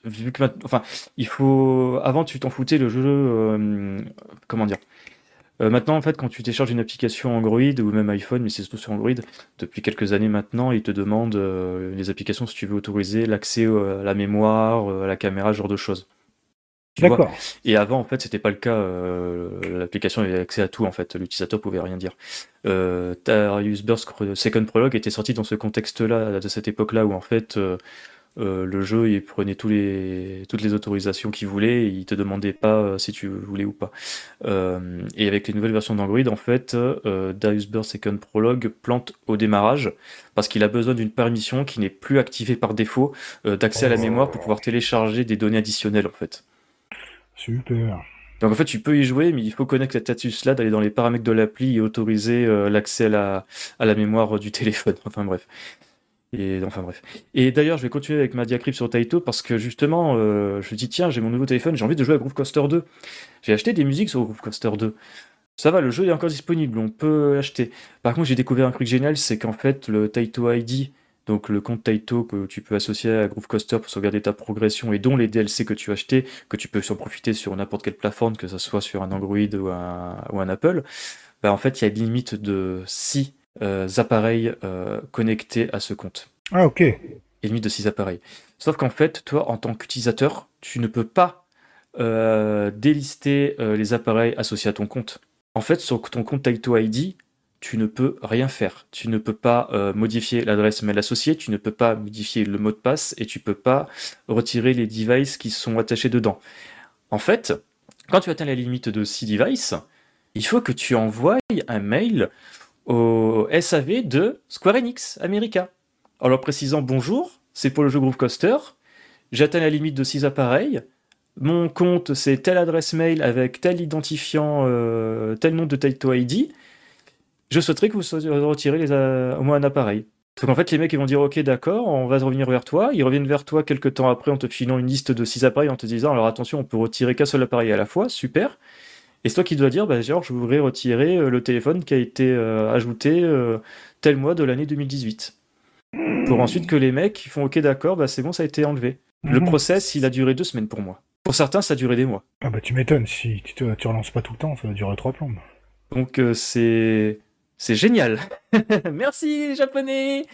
vu que enfin, il faut, avant tu t'en foutais le jeu, comment dire, euh, maintenant, en fait, quand tu télécharges une application Android ou même iPhone, mais c'est surtout sur Android, depuis quelques années maintenant, ils te demandent euh, les applications si tu veux autoriser l'accès à la mémoire, à la caméra, ce genre de choses. D'accord. Et avant, en fait, c'était pas le cas. Euh, l'application avait accès à tout, en fait. L'utilisateur pouvait rien dire. Euh, Tarius Burst Second Prologue était sorti dans ce contexte-là, de cette époque-là, où en fait, euh, le jeu, il prenait tous les, toutes les autorisations qu'il voulait, et il te demandait pas euh, si tu voulais ou pas. Euh, et avec les nouvelles versions d'Android, en fait, Darius Burst Second Prologue plante au démarrage parce qu'il a besoin d'une permission qui n'est plus activée par défaut d'accès à la mémoire pour pouvoir télécharger des données additionnelles, en fait. Super. Donc en fait, tu peux y jouer, mais il faut connaître le status là, d'aller dans les paramètres de l'appli et autoriser l'accès à la, à la mémoire du téléphone. Enfin bref. Et enfin bref. Et d'ailleurs, je vais continuer avec ma diacribe sur Taito parce que justement, euh, je me dis tiens, j'ai mon nouveau téléphone, j'ai envie de jouer à Groove Coaster 2. J'ai acheté des musiques sur Groove Coaster 2. Ça va, le jeu est encore disponible, on peut l'acheter. Par contre, j'ai découvert un truc génial, c'est qu'en fait, le Taito ID, donc le compte Taito que tu peux associer à Groove Coaster pour sauvegarder ta progression et dont les DLC que tu as achetés, que tu peux en profiter sur n'importe quelle plateforme, que ce soit sur un Android ou un, Apple, bah en fait, il y a une limite de 6 euh, appareils euh, connectés à ce compte. Ah, ok. Et limite de 6 appareils. Sauf qu'en fait, toi, en tant qu'utilisateur, tu ne peux pas euh, délister les appareils associés à ton compte. En fait, sur ton compte Taito ID, tu ne peux rien faire. Tu ne peux pas modifier l'adresse mail associée, tu ne peux pas modifier le mot de passe et tu peux pas retirer les devices qui sont attachés dedans. En fait, quand tu atteins la limite de 6 devices, il faut que tu envoies un mail au SAV de Square Enix America. En leur précisant bonjour, c'est pour le jeu Groove Coaster, j'atteins la limite de 6 appareils, mon compte c'est telle adresse mail avec tel identifiant, euh, tel nom de Taito ID, je souhaiterais que vous retirez les, euh, au moins un appareil. Donc en fait, les mecs ils vont dire ok d'accord, on va revenir vers toi. Ils reviennent vers toi quelques temps après en te filant une liste de 6 appareils en te disant alors attention, on peut retirer qu'un seul appareil à la fois, super. Et c'est toi qui dois dire, bah, genre, je voudrais retirer euh, le téléphone qui a été euh, ajouté euh, tel mois de l'année 2018. Pour ensuite que les mecs font OK, d'accord, bah, c'est bon, ça a été enlevé. Le Mhm. process, il a duré deux semaines pour moi. Pour certains, ça a duré des mois. Ah bah tu m'étonnes, si tu, te, tu relances pas tout le temps, ça va durer trois plombes. Donc euh, c'est c'est génial. Merci les japonais.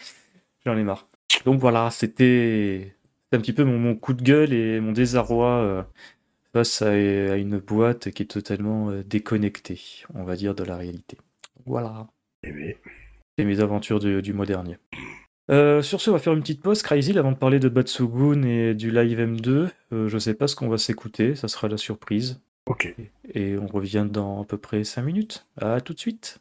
J'en ai marre. Donc voilà, c'était c'était un petit peu mon, mon coup de gueule et mon désarroi euh, face à, à une boîte qui est totalement euh, déconnectée, on va dire, de la réalité. Voilà. Eh C'est mes aventures du, du mois dernier. Euh, sur ce, on va faire une petite pause, Crazy, avant de parler de Batsugun et du Live M2. Euh, je sais pas ce qu'on va s'écouter, ça sera la surprise. ok. Et on revient dans à peu près 5 minutes. À tout de suite.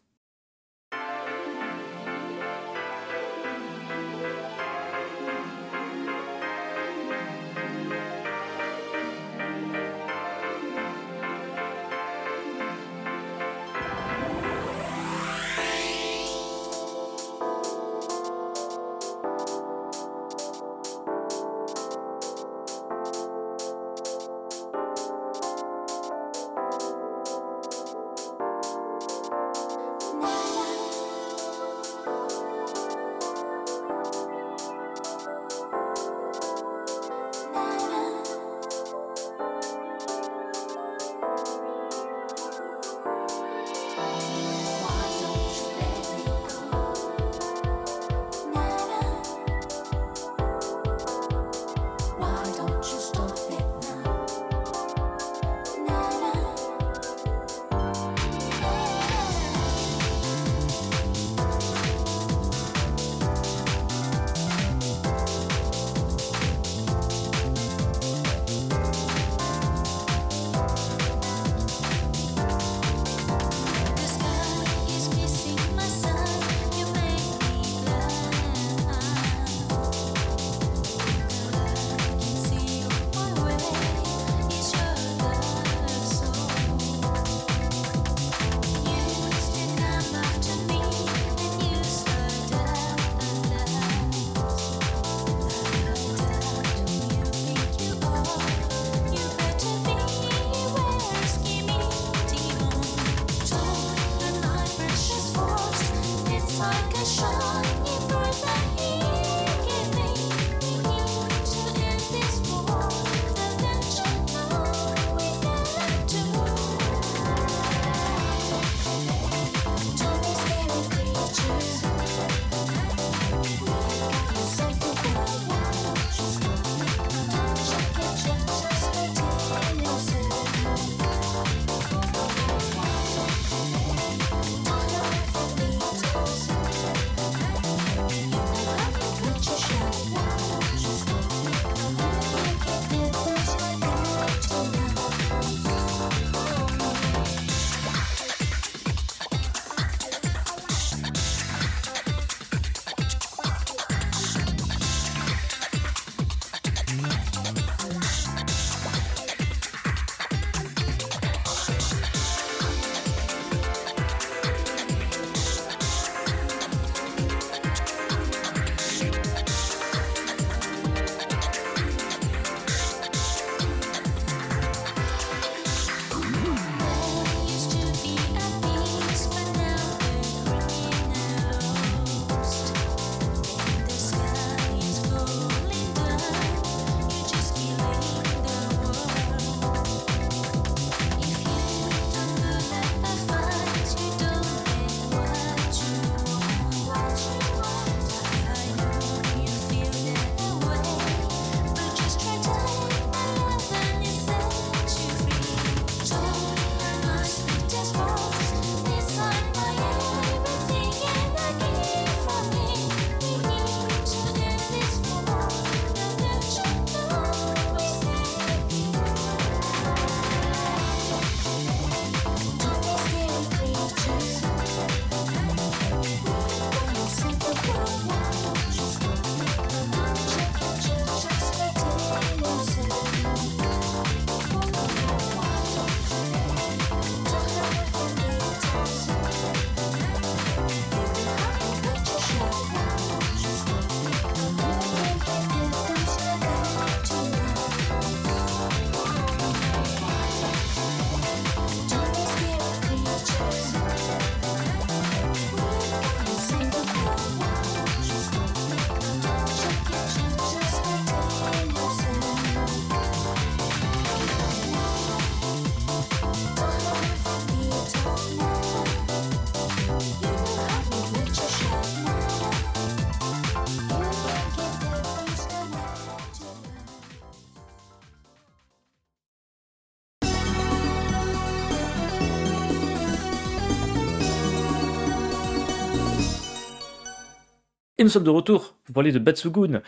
Et nous sommes de retour pour parler de Batsugun.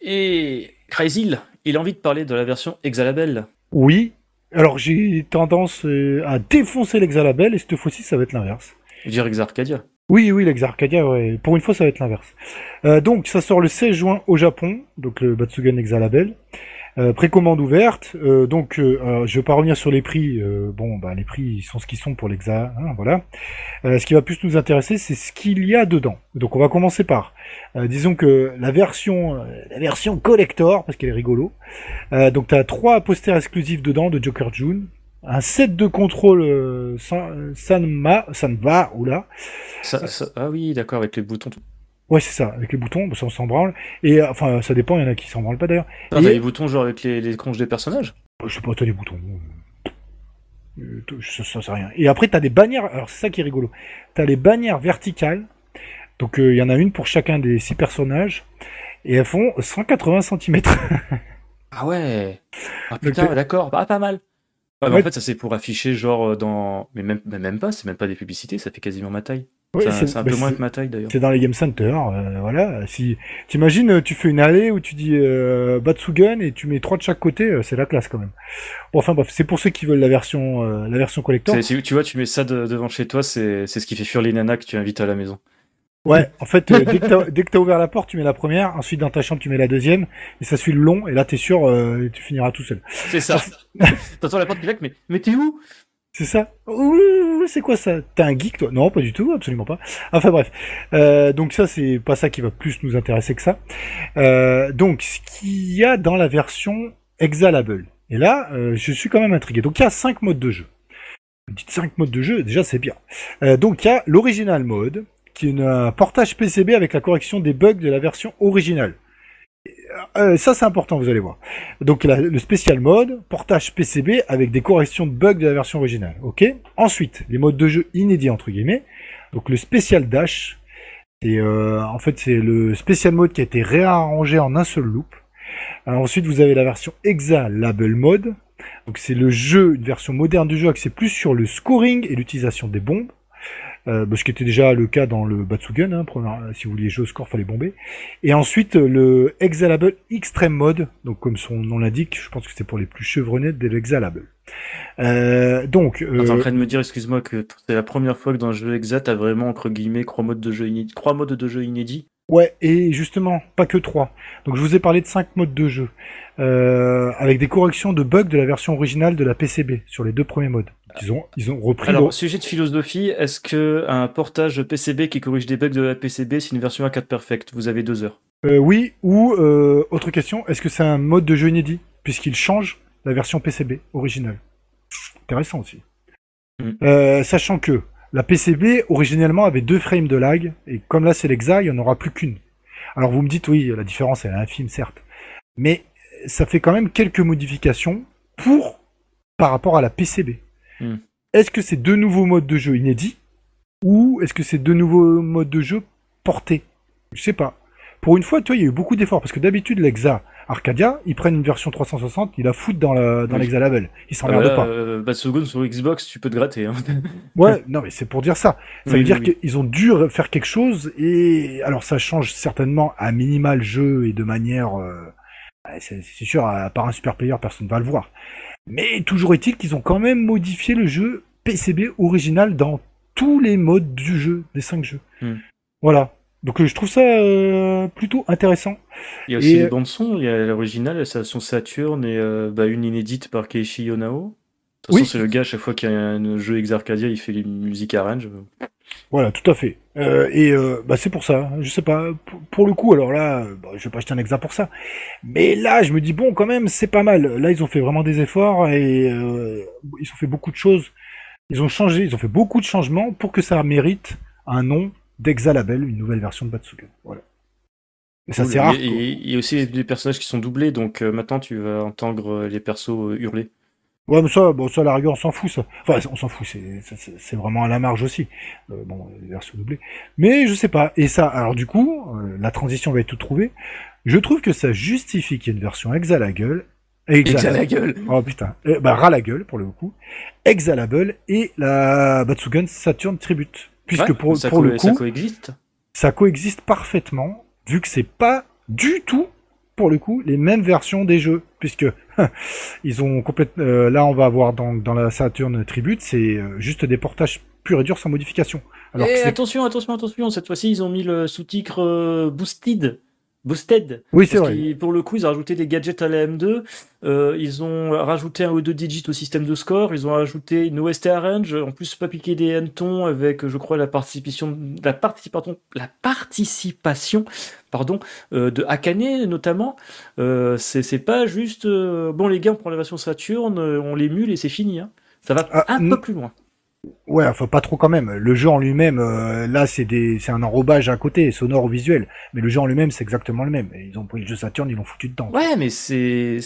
Et Crazy, il a envie de parler de la version Exalabel. Oui. Alors j'ai tendance euh, à défoncer l'Exalabel et cette fois-ci ça va être l'inverse. Je veux dire Exarcadia. Oui, oui, l'Exarcadia, ouais. Pour une fois, ça va être l'inverse. Euh, donc, ça sort le 16 juin au Japon, donc le Batsugan Exalabel. Euh, précommande ouverte. Euh, donc, euh, alors, je vais pas revenir sur les prix. euh, bon, bah, les prix ils sont ce qu'ils sont pour l'Exa. hein, voilà. Euh, ce qui va plus nous intéresser, c'est ce qu'il y a dedans. Donc, on va commencer par, euh, disons que la version, euh, la version collector, parce qu'elle est rigolo. Euh, donc, tu as trois posters exclusifs dedans de Joker June. Un set de contrôle euh, San- Sanma, Sanba, oula, Ça, ça- ah oui, d'accord, avec les boutons. Ouais, c'est ça, avec les boutons, ça on s'en branle. Et euh, enfin, ça dépend, il y en a qui s'en branlent pas d'ailleurs. Ah, Et- t'as les boutons genre avec les, les conches des personnages? Je sais pas, t'as des boutons. Euh, ça, ça c'est rien. Et après, t'as des bannières. Alors, c'est ça qui est rigolo. T'as les bannières verticales. Donc, euh, il y en a une pour chacun des six personnages. Et elles font 180 cm. Ah ouais Ah putain, euh, d'accord, ah, pas mal. Ah, Ouais. En fait, ça c'est pour afficher genre euh, dans. Mais même, mais même pas, c'est même pas des publicités, ça fait quasiment ma taille. Ça- c'est un bah, peu moins que ma taille d'ailleurs. C'est dans les Game Center, euh, voilà. Si t'imagines, euh, tu fais une allée où tu dis euh, Batsugan et tu mets trois de chaque côté, euh, c'est la classe quand même. Bon, enfin bref, c'est pour ceux qui veulent la version, euh, la version collector. Si- Tu vois, tu mets ça de- devant chez toi, c'est c'est ce qui fait fuir les nanas que tu invites à la maison. Ouais, en fait, euh, dès que t'as dès que t'as ouvert la porte, tu mets la première, ensuite dans ta chambre, tu mets la deuxième, et ça suit le long, et là t'es sûr, euh, tu finiras tout seul. C'est ça. T'entends la porte qui claque, mais, mais t'es où? C'est ça? Ouh, C'est quoi ça? T'es un geek toi? Non, pas du tout, absolument pas. Enfin bref, Euh, donc ça c'est pas ça qui va plus nous intéresser que ça. Euh, donc ce qu'il y a dans la version Exalable. Et là, euh, je suis quand même intrigué. Donc il y a cinq modes de jeu. Dites 5 modes de jeu, déjà c'est bien. Donc il y a l'original mode, qui est un portage PCB avec la correction des bugs de la version originale. Euh, ça c'est important, vous allez voir. Donc le spécial mode, portage PCB avec des corrections de bugs de la version originale. Ok? Ensuite, les modes de jeu inédits entre guillemets. Donc le spécial dash, c'est euh, en fait c'est le spécial mode qui a été réarrangé en un seul loop. Ensuite, vous avez la version Exa Label Mode. Donc c'est le jeu, une version moderne du jeu axée plus sur le scoring et l'utilisation des bombes. Euh, bah, ce qui était déjà le cas dans le Batsugun, hein, première- si vous vouliez jouer au score, fallait bomber. Et ensuite euh, le Exalable Extreme Mode, donc comme son nom l'indique, je pense que c'est pour les plus chevronnés de l'Exalable. Euh, donc, euh, T'es en train de me dire, excuse-moi, que c'est la première fois que dans le jeu Exa, t'as vraiment, entre guillemets, trois modes de jeu inédits. Trois modes de jeu inédits. Ouais, et justement, pas que trois. Donc je vous ai parlé de cinq modes de jeu, euh, avec des corrections de bugs de la version originale de la PCB sur les deux premiers modes. Ils ont, ils ont repris. Alors, sujet de philosophie, est-ce que un portage PCB qui corrige des bugs de la PCB, c'est une version A4 perfect Vous avez deux heures. Euh, oui, ou euh, autre question, est-ce que c'est un mode de jeu inédit? Puisqu'il change la version PCB originale Intéressant aussi. Mm. Euh, sachant que la PCB originellement avait deux frames de lag et comme là c'est l'Exa, il n'y en aura plus qu'une. Alors vous me dites oui, la différence elle est infime certes, mais ça fait quand même quelques modifications pour par rapport à la PCB. Mm. Est-ce que c'est deux nouveaux modes de jeu inédits ou est-ce que c'est deux nouveaux modes de jeu portés? Je sais pas. Pour une fois, tu vois, il y a eu beaucoup d'efforts parce que d'habitude l'Exa Arcadia, ils prennent une version 360, ils la foutent dans la dans Oui. l'Exa Label. Ils Ah, s'emmerdent voilà, pas. euh, Batsugun sur Xbox, tu peux te gratter. Hein. Ouais, non mais c'est pour dire ça. Ça Oui, veut dire oui, qu'ils ont dû faire quelque chose et alors ça change certainement à minima le jeu et de manière euh, c'est c'est sûr à part un super player personne ne va le voir. Mais toujours est-il qu'ils ont quand même modifié le jeu PCB original dans tous les modes du jeu des cinq jeux. Hmm. Voilà. Donc euh, je trouve ça euh, plutôt intéressant. Il y a aussi Et, les euh, bandes son, il y a l'original, la son Saturn et euh, bah, une inédite par Keiichi Yonao. De toute Oui. façon, c'est le gars, à chaque fois qu'il y a un jeu Exarcadia, il fait les musiques arrange. Voilà, tout à fait. Euh, et euh, bah, c'est pour ça. Je sais pas. Pour, pour le coup, alors là, bah, je vais pas acheter un exa pour ça. Mais là, je me dis bon, quand même, c'est pas mal. Là, ils ont fait vraiment des efforts et euh, ils ont fait beaucoup de choses. Ils ont changé, ils ont fait beaucoup de changements pour que ça mérite un nom d'Exalabel, une nouvelle version de Batsugan. Voilà. Et ça, c'est rare. Il y a aussi des personnages qui sont doublés, donc maintenant tu vas entendre les persos hurler. Ouais, mais ça, bon, ça, à la rigueur, on s'en fout, ça. Enfin, on s'en fout, c'est, ça, vraiment à la marge aussi. Euh, bon, les versions doublées. Mais je sais pas. Et ça, alors du coup, euh, la transition va être tout trouvée. Je trouve que ça justifie qu'il y ait une version exa la gueule. Exa, la gueule Oh putain. Euh, bah, ras la gueule, pour le coup. Exalable et la Batsugan Saturn Tribute. Puisque Ouais, pour, ça, pour le ça coup, coexiste. ça coexiste parfaitement. vu que c'est pas du tout, pour le coup, les mêmes versions des jeux, puisque ils ont complètement. euh, là, on va avoir dans, dans la Saturn Tribute, c'est euh, juste des portages purs et durs sans modification. Alors Et que c'est- attention, attention, attention, cette fois-ci, ils ont mis le sous-titre euh, Boosted. Boosted. oui, c'est vrai. pour le coup, ils ont rajouté des gadgets à la M2, euh, ils ont rajouté un ou deux digits au système de score, ils ont rajouté une OST arrange, en plus pas piquer des hannetons avec, je crois, la participation, la participation, la participation, pardon, euh, de Akane notamment. Euh, c'est pas juste, euh, bon les gars, on prend la version Saturn, euh, on les mule et c'est fini. Hein. Ça va Ah, un peu plus loin. Ouais, enfin pas trop quand même. Le jeu en lui-même, euh, là, c'est des, c'est un enrobage à côté, sonore ou visuel. Mais le jeu en lui-même, c'est exactement le même. Ils ont pris le jeu Saturn, ils l'ont foutu dedans. Ouais, mais c'est.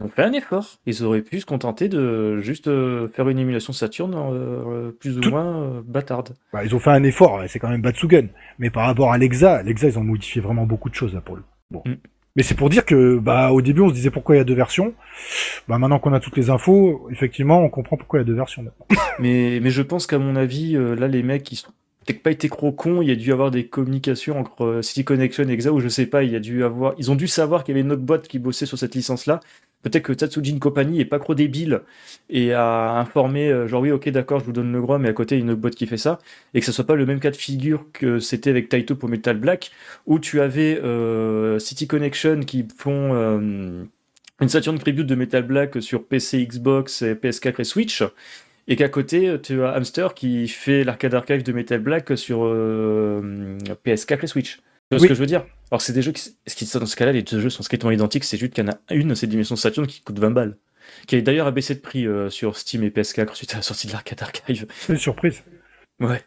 Ils ont fait un effort. Ils auraient pu se contenter de juste euh, faire une émulation Saturn euh, plus ou Tout- moins euh, bâtarde. Bah, ils ont fait un effort, c'est quand même Batsugen. Mais par rapport à l'Exa, l'Exa, ils ont modifié vraiment beaucoup de choses là pour le. Bon. Mm. Mais c'est pour dire que, bah, au début, on se disait pourquoi il y a deux versions. Bah, maintenant qu'on a toutes les infos, effectivement, on comprend pourquoi il y a deux versions. Mais, mais je pense qu'à mon avis, euh, là, les mecs, ils sont peut-être pas été trop cons. Il y a dû avoir des communications entre euh, City Connection et Exa, ou je sais pas, il y a dû avoir. Ils ont dû savoir qu'il y avait une autre boîte qui bossait sur cette licence-là. Peut-être que Tatsujin Company est pas trop débile et a informé, euh, genre oui, ok, d'accord, je vous donne le droit, mais à côté, il y a une autre boîte qui fait ça. Et que ce soit pas le même cas de figure que c'était avec Taito pour Metal Black, où tu avais euh, City Connection qui font euh, une Saturn Tribute de Metal Black sur PC, Xbox, et PS4 et Switch. Et qu'à côté, tu as Hamster qui fait l'arcade archive de Metal Black sur euh, PS4 et Switch. Tu vois ce Oui. que je veux dire? Alors, c'est des jeux qui. ce Dans ce cas-là, les deux jeux sont strictement identiques, c'est juste qu'il y en a une, c'est Dimension Saturn, qui coûte 20 balles. Qui a d'ailleurs abaissé de prix euh, sur Steam et PS4 suite à la sortie de l'arcade archive. C'est une surprise. Ouais.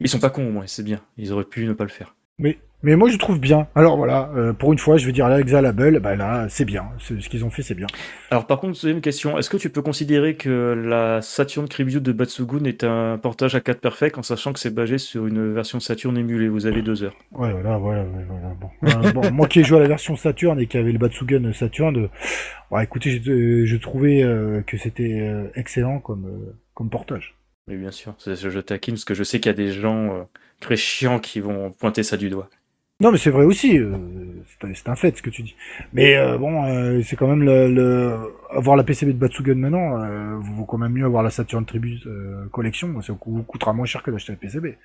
Ils sont pas cons au moins, c'est bien. Ils auraient pu ne pas le faire. Mais, mais moi, je trouve bien. Alors voilà, euh, pour une fois, je veux dire, l'Exa Label, bah là, c'est bien. Ce qu'ils ont fait, c'est bien. Alors par contre, deuxième question, est-ce que tu peux considérer que la Saturn Tribute de Batsugun est un portage à 4 perfect en sachant que c'est basé sur une version Saturn émulée? Vous avez deux heures. Ouais, voilà, voilà, voilà. Bon. Euh, bon, moi qui ai joué à la version Saturn et qui avait le Batsugen Saturn, ouais, écoutez, j'ai- euh, je trouvais euh, que c'était euh, excellent comme, euh, comme portage. Oui, bien sûr, c'est- je, je taquine parce que je sais qu'il y a des gens euh, très chiants qui vont pointer ça du doigt. Non, mais c'est vrai aussi. euh, c'est un- fait ce que tu dis. Mais euh, bon, euh, c'est quand même le, le- avoir la PCB de Batsugen maintenant. Vaut quand même mieux avoir la Saturn Tribute Collection. Ça vous coûtera moins cher que d'acheter la PCB.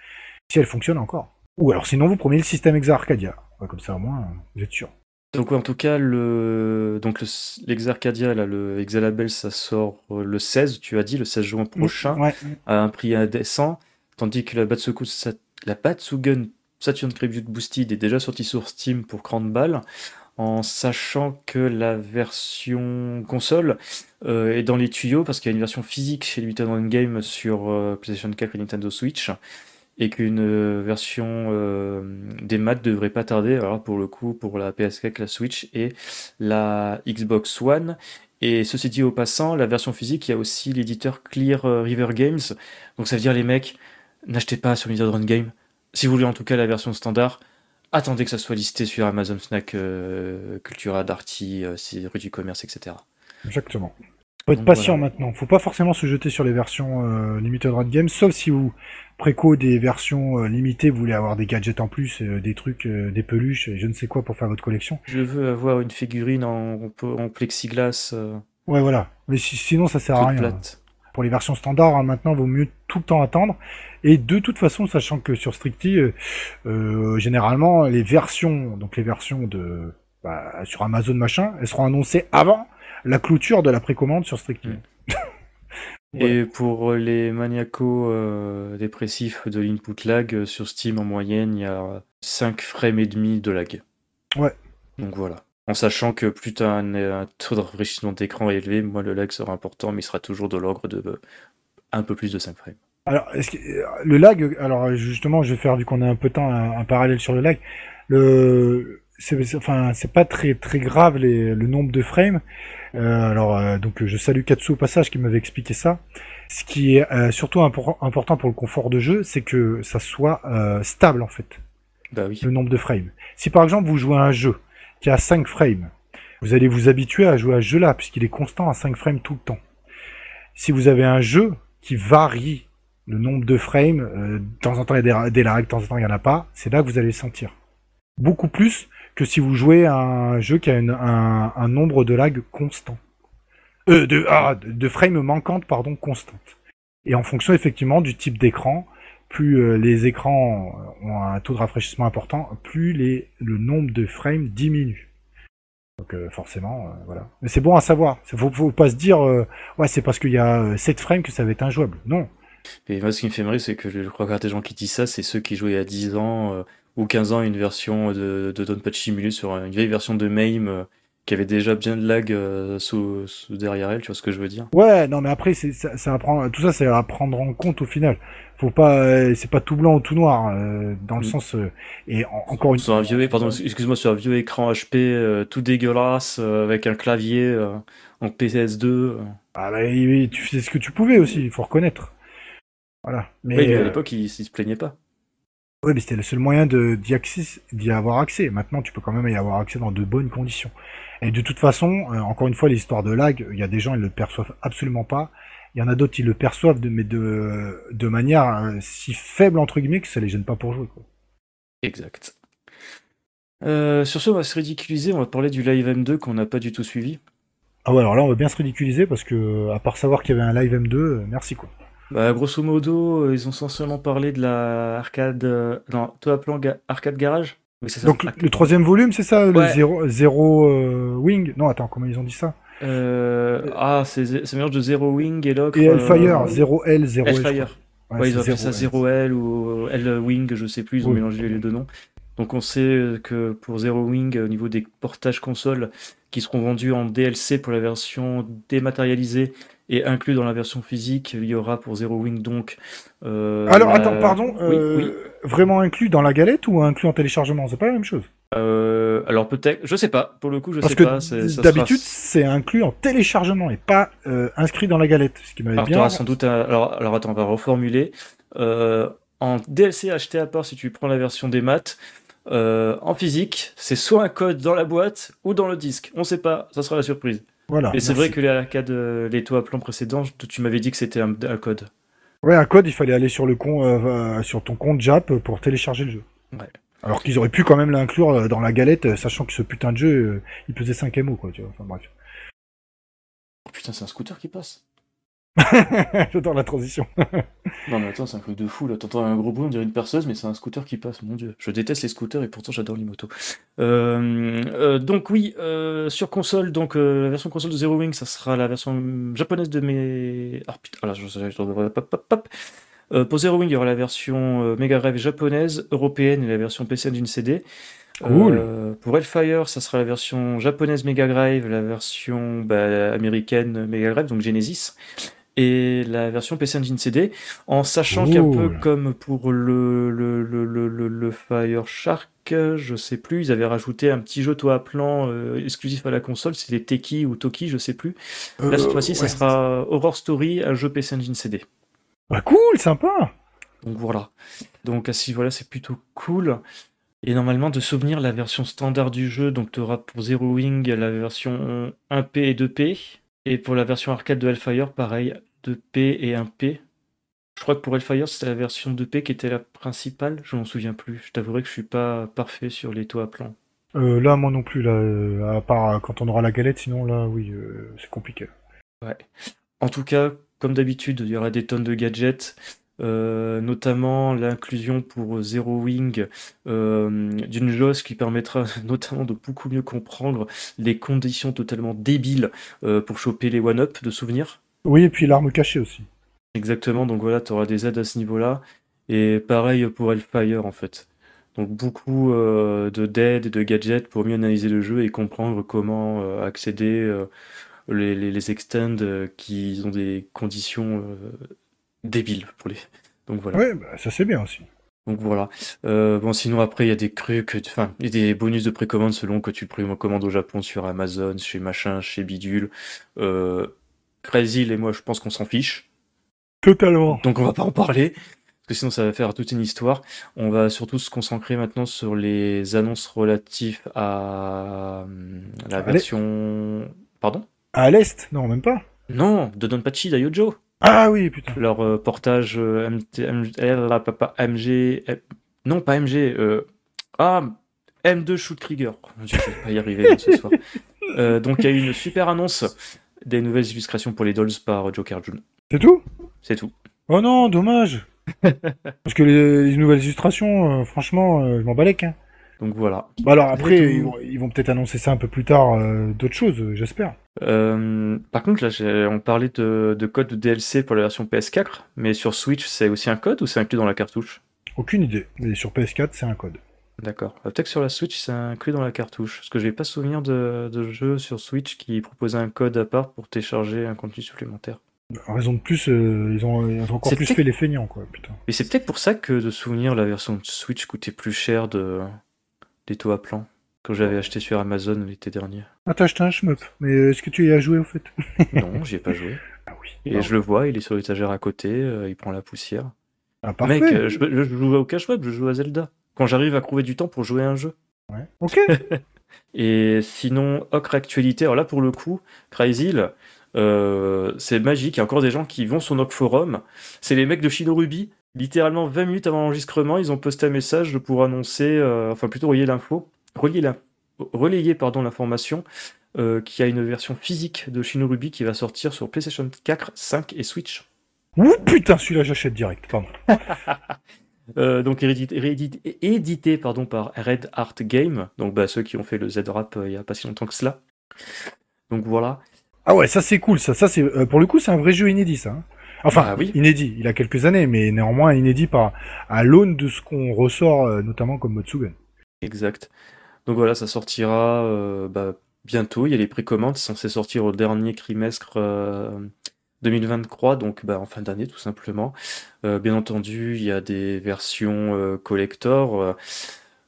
Si elle fonctionne encore. Ou alors sinon vous prenez le système Exa Arcadia. Ouais, comme ça au moins vous êtes sûr. Donc en tout cas, le donc le- l'Exarcadia, là, le Exalabel, ça sort le 16, tu as dit, le 16 juin prochain, Ouais. à un prix indécent, tandis que la Batsuku, Sat- la Batsugun Saturn Tribute Boosted est déjà sortie sur Steam pour 30 balles, en sachant que la version console euh, est dans les tuyaux, parce qu'il y a une version physique chez Limited Run Game sur euh, PlayStation 4 et Nintendo Switch, et qu'une euh, version des maths devrait pas tarder, alors pour le coup, pour la PS4, la Switch et la Xbox One. Et ceci dit au passant, la version physique, il y a aussi l'éditeur Clear River Games. Donc ça veut dire les mecs, n'achetez pas sur Limited Run Game. Si vous voulez en tout cas la version standard, attendez que ça soit listé sur Amazon Snack, euh, Cultura, Darty, euh, rue du commerce, etc. Exactement. Faut être Donc, patient voilà. maintenant. Faut pas forcément se jeter sur les versions euh, limited run game, sauf si vous préco des versions euh, limitées, vous voulez avoir des gadgets en plus, euh, des trucs, euh, des peluches, et je ne sais quoi pour faire votre collection. Je veux avoir une figurine en, en plexiglas Ouais, voilà. Mais si- sinon, ça sert à rien. plate. Pour les versions standards, hein, maintenant, vaut mieux tout le temps attendre. Et de toute façon, sachant que sur Strictly, euh, euh, généralement, les versions, donc les versions de bah, sur Amazon machin, elles seront annoncées avant la clôture de la précommande sur Strictly. Mm. Et pour les maniaco-dépressifs de l'input lag, euh, sur Steam en moyenne, il y a 5 frames et demi de lag. Ouais. Donc voilà. En sachant que plus tu as un, un taux de rafraîchissement d'écran élevé, moins le lag sera important, mais il sera toujours de l'ordre de euh, un peu plus de 5 frames. Alors, est-ce que, euh, le lag, alors justement, je vais faire, vu qu'on a un peu de temps, un, un parallèle sur le lag. Le, c'est, c'est- enfin, c'est pas très très grave les, le nombre de frames. Euh, alors, euh, donc, je salue Katsu au passage qui m'avait expliqué ça. Ce qui est euh, surtout impor- important pour le confort de jeu, c'est que ça soit euh, stable en fait, Bah oui. le nombre de frames. Si par exemple vous jouez à un jeu a 5 frames, vous allez vous habituer à jouer à ce jeu-là puisqu'il est constant à 5 frames tout le temps. Si vous avez un jeu qui varie le nombre de frames, euh, de temps en temps il y a des, lags, de temps en temps il n'y en a pas, c'est là que vous allez le sentir. beaucoup plus que si vous jouez à un jeu qui a un, nombre de lag constant. Euh, de, ah, de, de frames manquantes, pardon, constantes. Et en fonction effectivement du type d'écran, plus euh, les écrans ont un taux de rafraîchissement important, plus les, le nombre de frames diminue. Donc euh, forcément, euh, voilà. Mais c'est bon à savoir. Faut, faut pas se dire, euh, ouais, c'est parce qu'il y a euh, 7 frames que ça va être injouable. Non. Et moi, ce qui me fait marrer, c'est que je crois a des gens qui disent ça, c'est ceux qui jouaient il y a 10 ans ou 15 ans une version de, de Donpachi simulée sur une vieille version de MAME qui avait déjà bien de lag euh, sous, sous derrière elle, tu vois ce que je veux dire? Ouais, non, mais après, c'est, ça, ça va prendre- tout ça, c'est à prendre en compte au final. Faut pas, euh, c'est pas tout blanc ou tout noir, euh, dans le Mm. sens, euh, et en- encore une Sur un vieux, pardon, excuse-moi, sur un vieux écran HP euh, tout dégueulasse euh, avec un clavier euh, en PS2. euh. Ah bah, oui, oui, tu faisais ce que tu pouvais aussi, il faut reconnaître. Voilà. Mais, Oui, mais à euh, l'époque, il, il se plaignait pas. ouais, mais c'était le seul moyen de, d'y, d'y avoir accès. Maintenant, tu peux quand même y avoir accès dans de bonnes conditions. Et de toute façon, euh, encore une fois, l'histoire de lag, il y a des gens, ils le perçoivent absolument pas. Il y en a d'autres, ils le perçoivent, de, mais de, de manière euh, si faible, entre guillemets, que ça les gêne pas pour jouer, quoi. Exact. Euh, sur ce, on va se ridiculiser, on va parler du Live M2 qu'on n'a pas du tout suivi. Ah ouais, alors là, on va bien se ridiculiser parce que, à part savoir qu'il y avait un live M2, euh, merci quoi. Bah, grosso modo, ils ont essentiellement parlé de la arcade. euh, non, toi appelant ga- arcade garage? Oui, c'est ça. Donc, arcade- le troisième volume, c'est ça, le Ouais. zéro, zéro euh, wing? Non, attends, comment ils ont dit ça? Euh, ah, c'est c'est un mélange de Zero Wing et l'autre. Et euh, Hellfire, 0 L, 0 L. je Hellfire. crois. Ouais, ils ont appelé ça zéro 0L ou L Wing, je sais plus, ils ont Oui. mélangé les deux noms. Donc on sait que pour Zero Wing, au niveau des portages consoles qui seront vendus en DLC pour la version dématérialisée et inclus dans la version physique, il y aura pour Zero Wing donc. euh, Alors, la- attends, pardon, Oui, euh, oui. vraiment inclus dans la galette ou inclus en téléchargement? C'est pas la même chose. Euh, alors peut-être, je sais pas. Pour le coup, je Parce sais que pas. d'habitude, sera- c'est inclus en téléchargement et pas euh, inscrit dans la galette. Ce qui m'avait Alors, bien. sans doute un- Alors, alors attends, on va reformuler. Euh, en DLC acheté à part, si tu prends la version des maths, en physique, c'est soit un code dans la boîte ou dans le disque. On sait pas, ça sera la surprise. Voilà. Et c'est vrai que les euh, les toits à plan précédents, tu m'avais dit que c'était un, un code. Ouais, un code, il fallait aller sur le con, sur ton compte Jap pour télécharger le jeu. Ouais. Alors qu'ils auraient pu quand même l'inclure euh, dans la galette, euh, sachant que ce putain de jeu, euh, il pesait 5 MO, quoi, tu vois. Enfin bref. Oh putain, c'est un scooter qui passe. J'adore la transition. Non mais attends, c'est un truc de fou là. T'entends un gros bruit, on dirait une perceuse, mais c'est un scooter qui passe. Mon dieu, je déteste les scooters et pourtant j'adore les motos. Euh, euh, donc oui, euh, sur console, donc la version console de Zero Wing, ça sera la version japonaise de mes. Ah putain, ah là, je, je, je- Euh, pour Zero Wing, il y aura la version euh, Mega Drive japonaise, européenne et la version PC Engine CD. Cool. Euh, pour Hellfire, ça sera la version japonaise Mega Drive, la version bah, américaine Mega Drive, donc Genesis, et la version PC Engine CD, en sachant qu'un peu comme pour le, le, le, le, le, Fire Shark, je sais plus, ils avaient rajouté un petit jeu toit à plan euh, exclusif à la console, c'était Teki ou Toki, je sais plus. Là, cette Euh, fois-ci, ça sera Horror Story, un jeu PC Engine CD. Bah, cool, sympa. Donc voilà. Donc à ce niveau-là, c'est plutôt cool. Et normalement, de souvenir, la version standard du jeu, donc tu auras pour Zero Wing la version 1P et 2P. Et pour la version arcade de Hellfire, pareil, 2P et 1P. Je crois que pour Hellfire, c'était la version 2P qui était la principale. Je m'en souviens plus. Je t'avouerai que je suis pas parfait sur les toits à plan. Euh, là, moi non plus, là, euh, à part euh, quand on aura la galette, sinon là, oui, euh, c'est compliqué. Ouais. En tout cas, comme d'habitude, il y aura des tonnes de gadgets, euh, notamment l'inclusion pour Zero Wing euh, d'une JOS qui permettra notamment de beaucoup mieux comprendre les conditions totalement débiles euh, pour choper les one-up de souvenirs. Oui, et puis l'arme cachée aussi. Exactement, donc voilà, tu auras des aides à ce niveau-là. Et pareil pour Hellfire en fait. Donc beaucoup de d'aide et de gadgets pour mieux analyser le jeu et comprendre comment accéder les, les, les extends euh, qui ont des conditions euh, débiles pour les. Donc voilà. Ouais, bah, ça c'est bien aussi. Donc voilà. Euh, bon, sinon après, il y a des que, enfin, il y a des bonus de précommande selon que tu précommandes au Japon sur Amazon, chez machin, chez bidule. Euh, Crazy et moi, je pense qu'on s'en fiche. Totalement. Donc on va pas en parler, parce que sinon ça va faire toute une histoire. On va surtout se concentrer maintenant sur les annonces relatives à euh, la Allez. version... Pardon? À l'est Non, même pas. Non, de Donpachi Daiojo. Ah oui, putain. Leur euh, portage euh, MT, MG, eh papa, MG... eh, non, pas MG. euh, ah, M2 Shoot Krieger. Je vais pas y arriver ce soir. Euh, donc, il y a eu une super annonce des nouvelles illustrations pour les dolls par Joker June. C'est tout? C'est tout. Oh non, dommage. Parce que les, les nouvelles illustrations, euh, franchement, euh, je m'en balèque. Hein. Donc voilà. Bah alors après, ils vont, ils vont peut-être annoncer ça un peu plus tard, euh, d'autres choses, euh, j'espère. Euh, par contre, là, on parlait de, de code de DLC pour la version PS4, mais sur Switch, c'est aussi un code ou c'est inclus dans la cartouche? Aucune idée. Mais sur PS4, c'est un code. D'accord. Euh, Peut-être que sur la Switch, c'est inclus dans la cartouche. Parce que j'ai pas souvenir de, de jeu sur Switch qui proposait un code à part pour télécharger un contenu supplémentaire. En raison de plus, euh, ils, ont, ils ont encore plus fait les feignants, quoi, putain. Et c'est peut-être pour ça que de souvenir, la version Switch coûtait plus cher de, des taux à plan que j'avais acheté sur Amazon l'été dernier. Ah, t'as acheté un shmup. Mais euh, est-ce que tu y as joué, au fait? Non, j'y ai pas joué. Ah oui. Et je le vois, il est sur l'étagère à côté, euh, il prend la poussière. Ah, parfait. Mec, euh, je, je joue au cash web, je joue à Zelda. Quand j'arrive à trouver du temps pour jouer à un jeu. Ouais. Ok. Et sinon, Ocre Actualité, alors là pour le coup, Crazyl, euh, c'est magique. Il y a encore des gens qui vont sur notre forum. C'est les mecs de Shinorubi. Littéralement 20 minutes avant l'enregistrement, ils ont posté un message pour annoncer, euh, enfin plutôt relayer l'info, relayer la- relayer pardon l'information euh, qu'il y a une version physique de Shinorubi qui va sortir sur PlayStation 4, 5 et Switch. Ouh, putain, celui-là, j'achète direct. Pardon. Euh, donc édité, édité pardon, par Red Art Game, donc bah, ceux qui ont fait le Z-Rap il y a pas si longtemps que cela. Donc voilà. Ah ouais, ça c'est cool. Ça, ça c'est euh, pour le coup, c'est un vrai jeu inédit, ça. hein. Enfin, Ah oui. inédit. Il a quelques années, mais néanmoins inédit par à l'aune de ce qu'on ressort, euh, notamment comme Motsugen. Exact. Donc voilà, ça sortira euh, bah, bientôt. Il y a les précommandes, c'est censé sortir au dernier trimestre euh, 2023, donc bah, en fin d'année tout simplement. Euh, bien entendu, il y a des versions collector.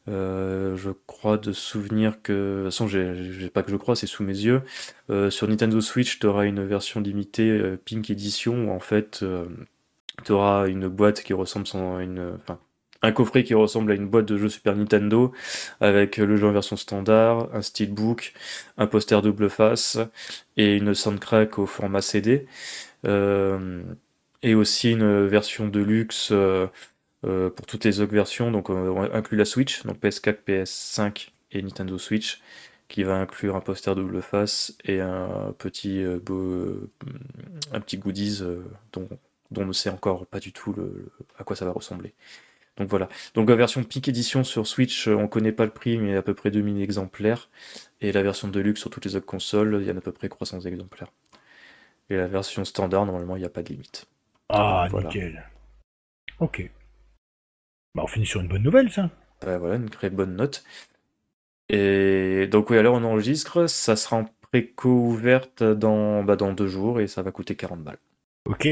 Euh, je crois de souvenir que, de toute façon, j'ai pas que je crois, c'est sous mes yeux. Euh, sur Nintendo Switch, tu auras une version limitée euh, Pink Edition en fait, tu auras une boîte qui ressemble à une, un coffret qui ressemble à une boîte de jeux Super Nintendo avec le jeu en version standard, un steelbook, un poster double face et une soundtrack au format CD. Et aussi une version de luxe euh, pour toutes les autres versions, donc euh, on inclut la Switch, donc PS4, PS5 et Nintendo Switch, qui va inclure un poster double face et un petit, euh, beau, un petit goodies dont, dont on ne sait encore pas du tout le, le- à quoi ça va ressembler. Donc voilà. Donc la version Peak Edition sur Switch, on connaît pas le prix, mais à peu près 2000 exemplaires. Et la version Deluxe sur toutes les autres consoles, il y en a à peu près 300 exemplaires. Et la version standard, normalement, il n'y a pas de limite. Ah, Voilà. nickel. Ok. Bah, on finit sur une bonne nouvelle, ça. Ouais, voilà, une très bonne note. Et donc oui, alors on enregistre, ça sera en préco ouverte dans, bah, dans deux jours et ça va coûter 40 balles. Ok.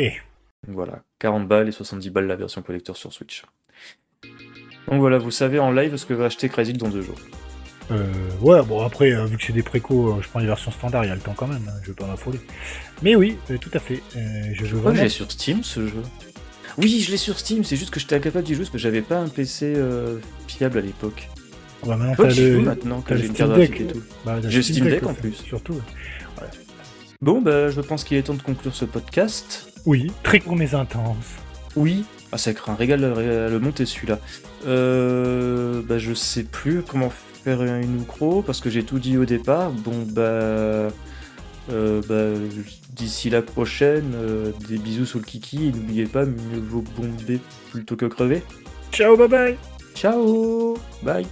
Voilà, 40 balles et 70 balles la version collector sur Switch. Donc voilà, vous savez en live ce que va acheter Crazy dans deux jours. Euh, ouais, bon, après, euh, vu que c'est des précos, euh, je prends les versions standards, il y a le temps quand même, hein, je vais pas m'affoler. Mais oui, euh, tout à fait. Euh, je vraiment... je l'ai sur Steam ce jeu. Oui, je l'ai sur Steam, c'est juste que j'étais incapable d'y jouer parce que j'avais pas un PC euh, fiable à l'époque. Bah, maintenant, j'y le... joue maintenant que j'ai une carte graphique et tout. Bah, J'ai Steam Deck, en plus. Surtout. ouais. Bon, bah je pense qu'il est temps de conclure ce podcast. Oui, très court mais intense. Oui. Ah, ça craint un régal à le monter celui-là. Euh, bah, je sais plus comment faire une micro parce que j'ai tout dit au départ. Bon, bah. euh, bah, d'ici la prochaine, euh, des bisous sur le kiki et n'oubliez pas, mieux vaut bomber plutôt que crever. Ciao, bye bye. Ciao. Bye